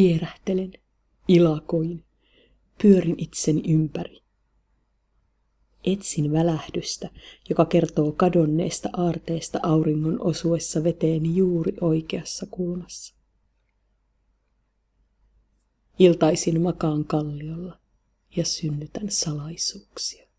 Kierähtelen, ilakoin, pyörin itseni ympäri. Etsin välähdystä, joka kertoo kadonneesta aarteesta auringon osuessa veteen juuri oikeassa kulmassa. Iltaisin makaan kalliolla ja synnytän salaisuuksia.